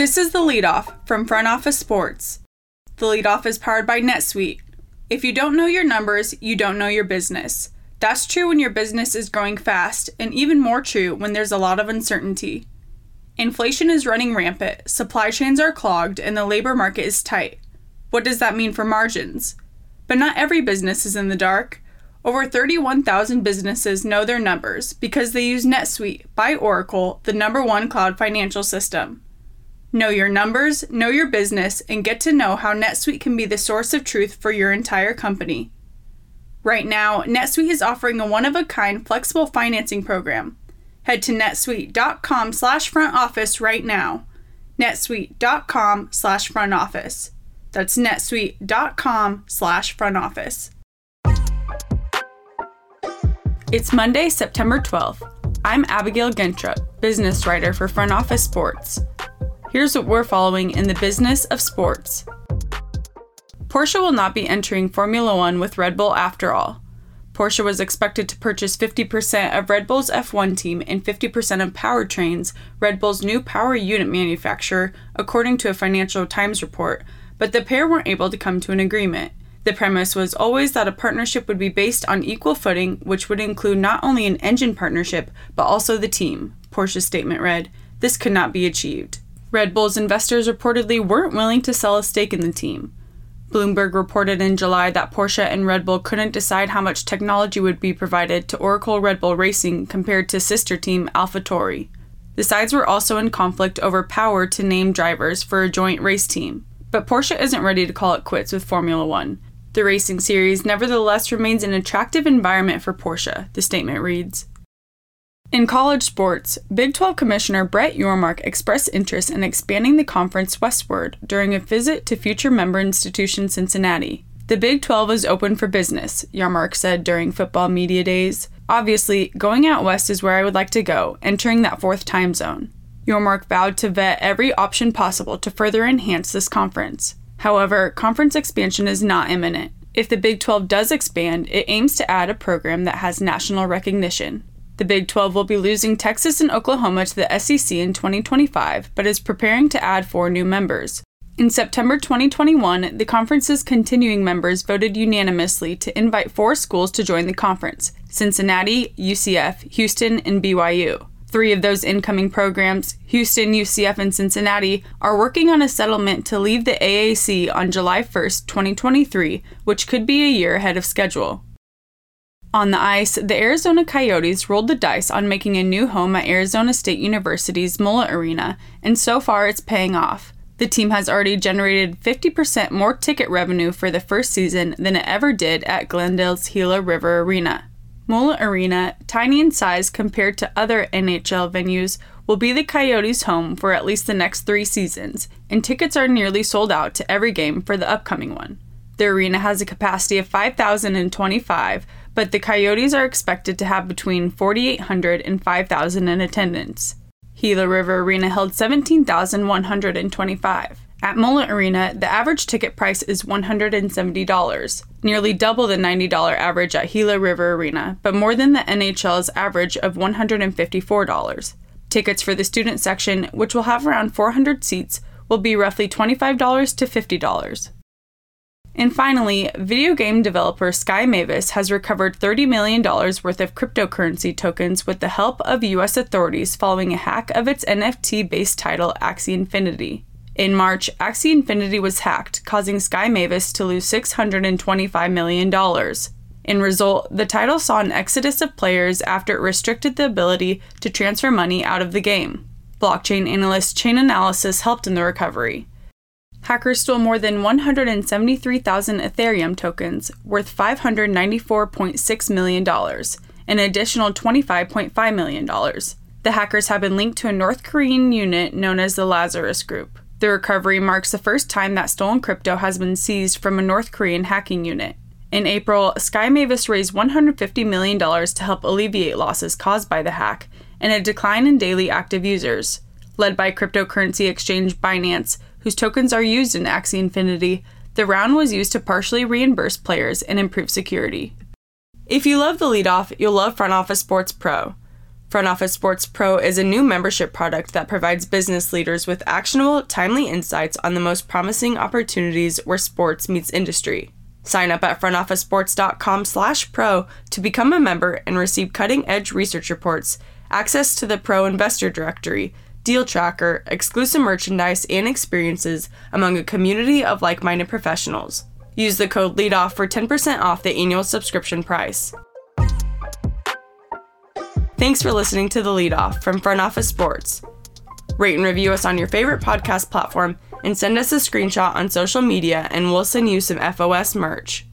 This is the leadoff from Front Office Sports. The leadoff is powered by NetSuite. If you don't know your numbers, you don't know your business. That's true when your business is growing fast, and even more true when there's a lot of uncertainty. Inflation is running rampant, supply chains are clogged, and the labor market is tight. What does that mean for margins? But not every business is in the dark. Over 31,000 businesses know their numbers because they use NetSuite by Oracle, the number one cloud financial system. Know your numbers, know your business, and get to know how NetSuite can be the source of truth for your entire company. Right now, NetSuite is offering a one-of-a-kind flexible financing program. Head to netsuite.com slash front office right now. netsuite.com slash front office. That's netsuite.com slash front office. It's Monday, September 12th. I'm Abigail Gentrup, business writer for Front Office Sports. Here's what we're following in the business of sports. Porsche will not be entering Formula One with Red Bull after all. Porsche was expected to purchase 50% of Red Bull's F1 team and 50% of Powertrains, Red Bull's new power unit manufacturer, according to a Financial Times report, but the pair weren't able to come to an agreement. The premise was always that a partnership would be based on equal footing, which would include not only an engine partnership, but also the team. Porsche's statement read This could not be achieved. Red Bull's investors reportedly weren't willing to sell a stake in the team. Bloomberg reported in July that Porsche and Red Bull couldn't decide how much technology would be provided to Oracle Red Bull Racing compared to sister team AlphaTauri. The sides were also in conflict over power to name drivers for a joint race team. But Porsche isn't ready to call it quits with Formula One. The racing series nevertheless remains an attractive environment for Porsche, the statement reads. In college sports, Big 12 Commissioner Brett Yormark expressed interest in expanding the conference westward during a visit to future member institution Cincinnati. The Big 12 is open for business, Yormark said during football media days. Obviously, going out west is where I would like to go, entering that fourth time zone. Yormark vowed to vet every option possible to further enhance this conference. However, conference expansion is not imminent. If the Big 12 does expand, it aims to add a program that has national recognition. The Big 12 will be losing Texas and Oklahoma to the SEC in 2025, but is preparing to add four new members. In September 2021, the conference's continuing members voted unanimously to invite four schools to join the conference Cincinnati, UCF, Houston, and BYU. Three of those incoming programs, Houston, UCF, and Cincinnati, are working on a settlement to leave the AAC on July 1, 2023, which could be a year ahead of schedule. On the ice, the Arizona Coyotes rolled the dice on making a new home at Arizona State University's Mullet Arena, and so far it's paying off. The team has already generated 50% more ticket revenue for the first season than it ever did at Glendale's Gila River Arena. Mullet Arena, tiny in size compared to other NHL venues, will be the Coyotes' home for at least the next three seasons, and tickets are nearly sold out to every game for the upcoming one. The arena has a capacity of 5,025, but the Coyotes are expected to have between 4,800 and 5,000 in attendance. Gila River Arena held 17,125. At Mullet Arena, the average ticket price is $170, nearly double the $90 average at Gila River Arena, but more than the NHL's average of $154. Tickets for the student section, which will have around 400 seats, will be roughly $25 to $50. And finally, video game developer Sky Mavis has recovered $30 million worth of cryptocurrency tokens with the help of US authorities following a hack of its NFT based title Axie Infinity. In March, Axie Infinity was hacked, causing Sky Mavis to lose $625 million. In result, the title saw an exodus of players after it restricted the ability to transfer money out of the game. Blockchain analyst Chainalysis helped in the recovery. Hackers stole more than 173,000 Ethereum tokens, worth $594.6 million, an additional $25.5 million. The hackers have been linked to a North Korean unit known as the Lazarus Group. The recovery marks the first time that stolen crypto has been seized from a North Korean hacking unit. In April, Sky Mavis raised $150 million to help alleviate losses caused by the hack and a decline in daily active users. Led by cryptocurrency exchange Binance, whose tokens are used in Axie Infinity, the round was used to partially reimburse players and improve security. If you love the leadoff, you'll love Front Office Sports Pro. Front Office Sports Pro is a new membership product that provides business leaders with actionable, timely insights on the most promising opportunities where sports meets industry. Sign up at frontofficesports.com/pro to become a member and receive cutting-edge research reports, access to the Pro Investor Directory, deal tracker, exclusive merchandise, and experiences among a community of like-minded professionals. Use the code LEADOFF for 10% off the annual subscription price. Thanks for listening to The Leadoff from Front Office Sports. Rate and review us on your favorite podcast platform and send us a screenshot on social media, and we'll send you some FOS merch.